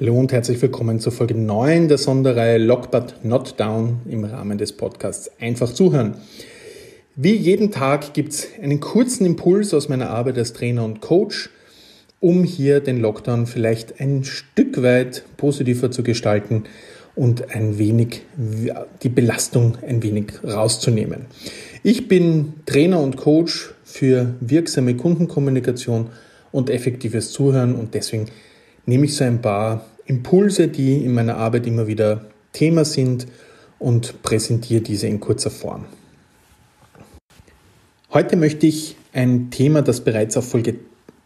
Hallo und herzlich willkommen zur Folge 9 der Sonderreihe Lock But Not Down im Rahmen des Podcasts Einfach zuhören. Wie jeden Tag gibt es einen kurzen Impuls aus meiner Arbeit als Trainer und Coach, um hier den Lockdown vielleicht ein Stück weit positiver zu gestalten und ein wenig die Belastung ein wenig rauszunehmen. Ich bin Trainer und Coach für wirksame Kundenkommunikation und effektives Zuhören und deswegen nehme ich so ein paar Impulse, die in meiner Arbeit immer wieder Thema sind und präsentiere diese in kurzer Form. Heute möchte ich ein Thema, das bereits Folge,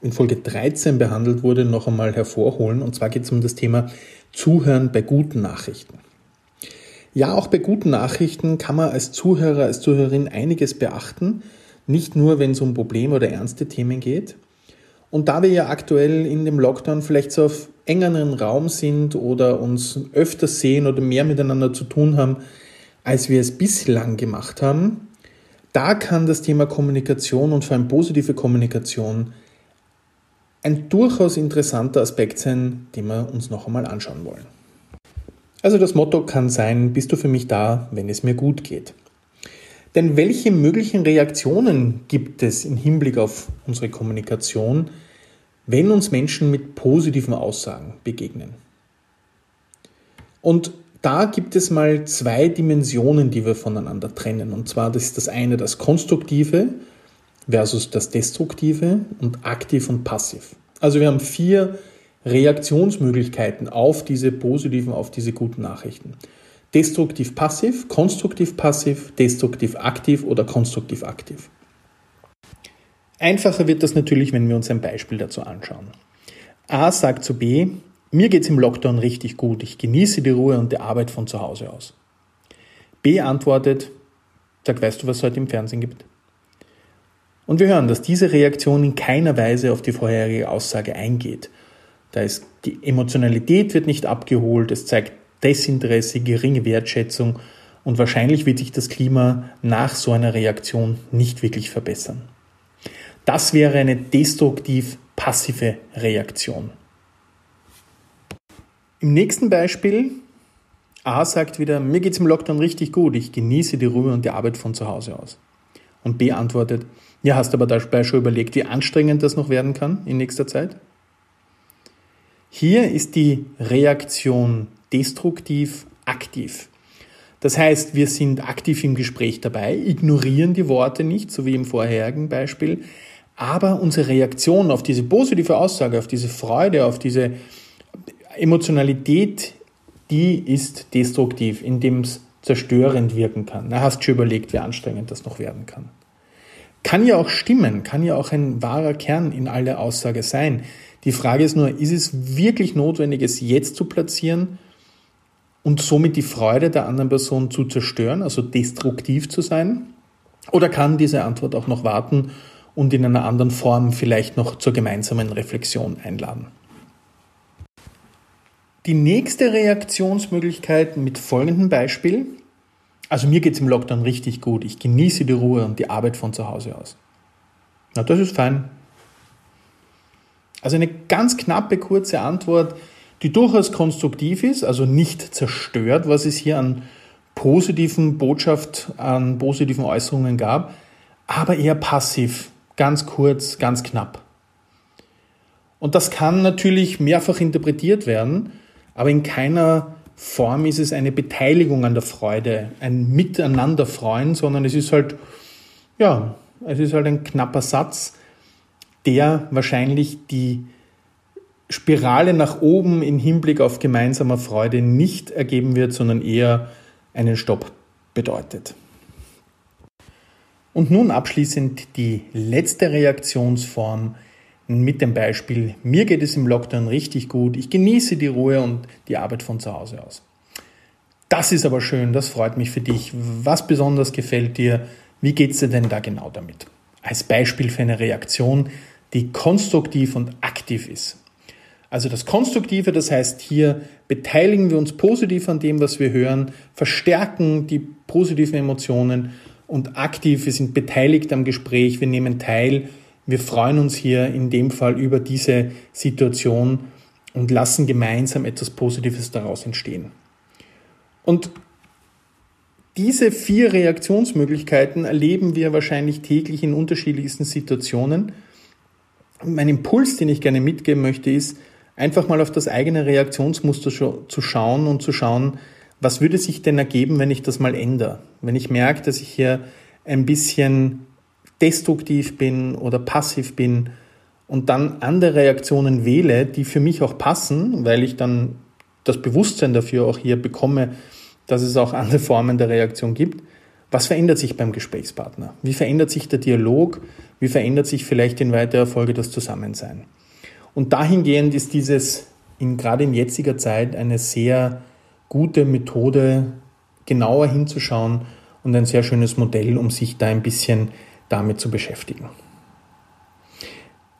in Folge 13 behandelt wurde, noch einmal hervorholen. Und zwar geht es um das Thema Zuhören bei guten Nachrichten. Ja, auch bei guten Nachrichten kann man als Zuhörer, als Zuhörerin einiges beachten. Nicht nur, wenn es um Probleme oder ernste Themen geht. Und da wir ja aktuell in dem Lockdown vielleicht so auf engeren Raum sind oder uns öfter sehen oder mehr miteinander zu tun haben, als wir es bislang gemacht haben, da kann das Thema Kommunikation und vor allem positive Kommunikation ein durchaus interessanter Aspekt sein, den wir uns noch einmal anschauen wollen. Also das Motto kann sein, bist du für mich da, wenn es mir gut geht. Denn welche möglichen Reaktionen gibt es im Hinblick auf unsere Kommunikation, wenn uns Menschen mit positiven Aussagen begegnen. Und da gibt es mal zwei Dimensionen, die wir voneinander trennen. Und zwar das ist das eine das Konstruktive versus das Destruktive und aktiv und passiv. Also wir haben vier Reaktionsmöglichkeiten auf diese positiven, auf diese guten Nachrichten. Destruktiv passiv, konstruktiv passiv, destruktiv aktiv oder konstruktiv aktiv. Einfacher wird das natürlich, wenn wir uns ein Beispiel dazu anschauen. A sagt zu B, mir geht's im Lockdown richtig gut, ich genieße die Ruhe und die Arbeit von zu Hause aus. B antwortet, sag, weißt du, was es heute im Fernsehen gibt? Und wir hören, dass diese Reaktion in keiner Weise auf die vorherige Aussage eingeht. Da ist die Emotionalität wird nicht abgeholt, es zeigt Desinteresse, geringe Wertschätzung und wahrscheinlich wird sich das Klima nach so einer Reaktion nicht wirklich verbessern. Das wäre eine destruktiv passive Reaktion. Im nächsten Beispiel, A sagt wieder, mir geht es im Lockdown richtig gut, ich genieße die Ruhe und die Arbeit von zu Hause aus. Und B antwortet, ja, hast aber dabei schon überlegt, wie anstrengend das noch werden kann in nächster Zeit? Hier ist die Reaktion destruktiv aktiv. Das heißt, wir sind aktiv im Gespräch dabei, ignorieren die Worte nicht, so wie im vorherigen Beispiel, aber unsere Reaktion auf diese positive Aussage, auf diese Freude, auf diese Emotionalität, die ist destruktiv, indem es zerstörend wirken kann. Da hast du schon überlegt, wie anstrengend das noch werden kann. Kann ja auch stimmen, kann ja auch ein wahrer Kern in aller Aussage sein. Die Frage ist nur, ist es wirklich notwendig, es jetzt zu platzieren und somit die Freude der anderen Person zu zerstören, also destruktiv zu sein? Oder kann diese Antwort auch noch warten und in einer anderen Form vielleicht noch zur gemeinsamen Reflexion einladen. Die nächste Reaktionsmöglichkeit mit folgendem Beispiel. Also mir geht es im Lockdown richtig gut. Ich genieße die Ruhe und die Arbeit von zu Hause aus. Na, das ist fein. Also eine ganz knappe, kurze Antwort, die durchaus konstruktiv ist, also nicht zerstört, was es hier an positiven Botschaft, an positiven Äußerungen gab, aber eher passiv. Ganz kurz, ganz knapp. Und das kann natürlich mehrfach interpretiert werden, aber in keiner Form ist es eine Beteiligung an der Freude, ein Miteinander freuen, sondern es ist halt, ja, es ist halt ein knapper Satz, der wahrscheinlich die Spirale nach oben im Hinblick auf gemeinsamer Freude nicht ergeben wird, sondern eher einen Stopp bedeutet. Und nun abschließend die letzte Reaktionsform mit dem Beispiel, mir geht es im Lockdown richtig gut, ich genieße die Ruhe und die Arbeit von zu Hause aus. Das ist aber schön, das freut mich für dich. Was besonders gefällt dir? Wie geht es dir denn da genau damit? Als Beispiel für eine Reaktion, die konstruktiv und aktiv ist. Also das Konstruktive, das heißt hier beteiligen wir uns positiv an dem, was wir hören, verstärken die positiven Emotionen und aktiv, wir sind beteiligt am Gespräch, wir nehmen teil, wir freuen uns hier in dem Fall über diese Situation und lassen gemeinsam etwas Positives daraus entstehen. Und diese vier Reaktionsmöglichkeiten erleben wir wahrscheinlich täglich in unterschiedlichsten Situationen. Mein Impuls, den ich gerne mitgeben möchte, ist, einfach mal auf das eigene Reaktionsmuster zu schauen und zu schauen, was würde sich denn ergeben, wenn ich das mal ändere? Wenn ich merke, dass ich hier ein bisschen destruktiv bin oder passiv bin und dann andere Reaktionen wähle, die für mich auch passen, weil ich dann das Bewusstsein dafür auch hier bekomme, dass es auch andere Formen der Reaktion gibt. Was verändert sich beim Gesprächspartner? Wie verändert sich der Dialog? Wie verändert sich vielleicht in weiterer Folge das Zusammensein? Und dahingehend ist dieses in, gerade in jetziger Zeit eine sehr gute Methode, genauer hinzuschauen und ein sehr schönes Modell, um sich da ein bisschen damit zu beschäftigen.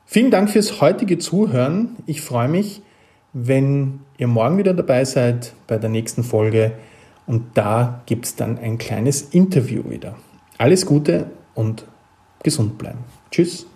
Vielen Dank fürs heutige Zuhören. Ich freue mich, wenn ihr morgen wieder dabei seid bei der nächsten Folge und da gibt es dann ein kleines Interview wieder. Alles Gute und gesund bleiben. Tschüss.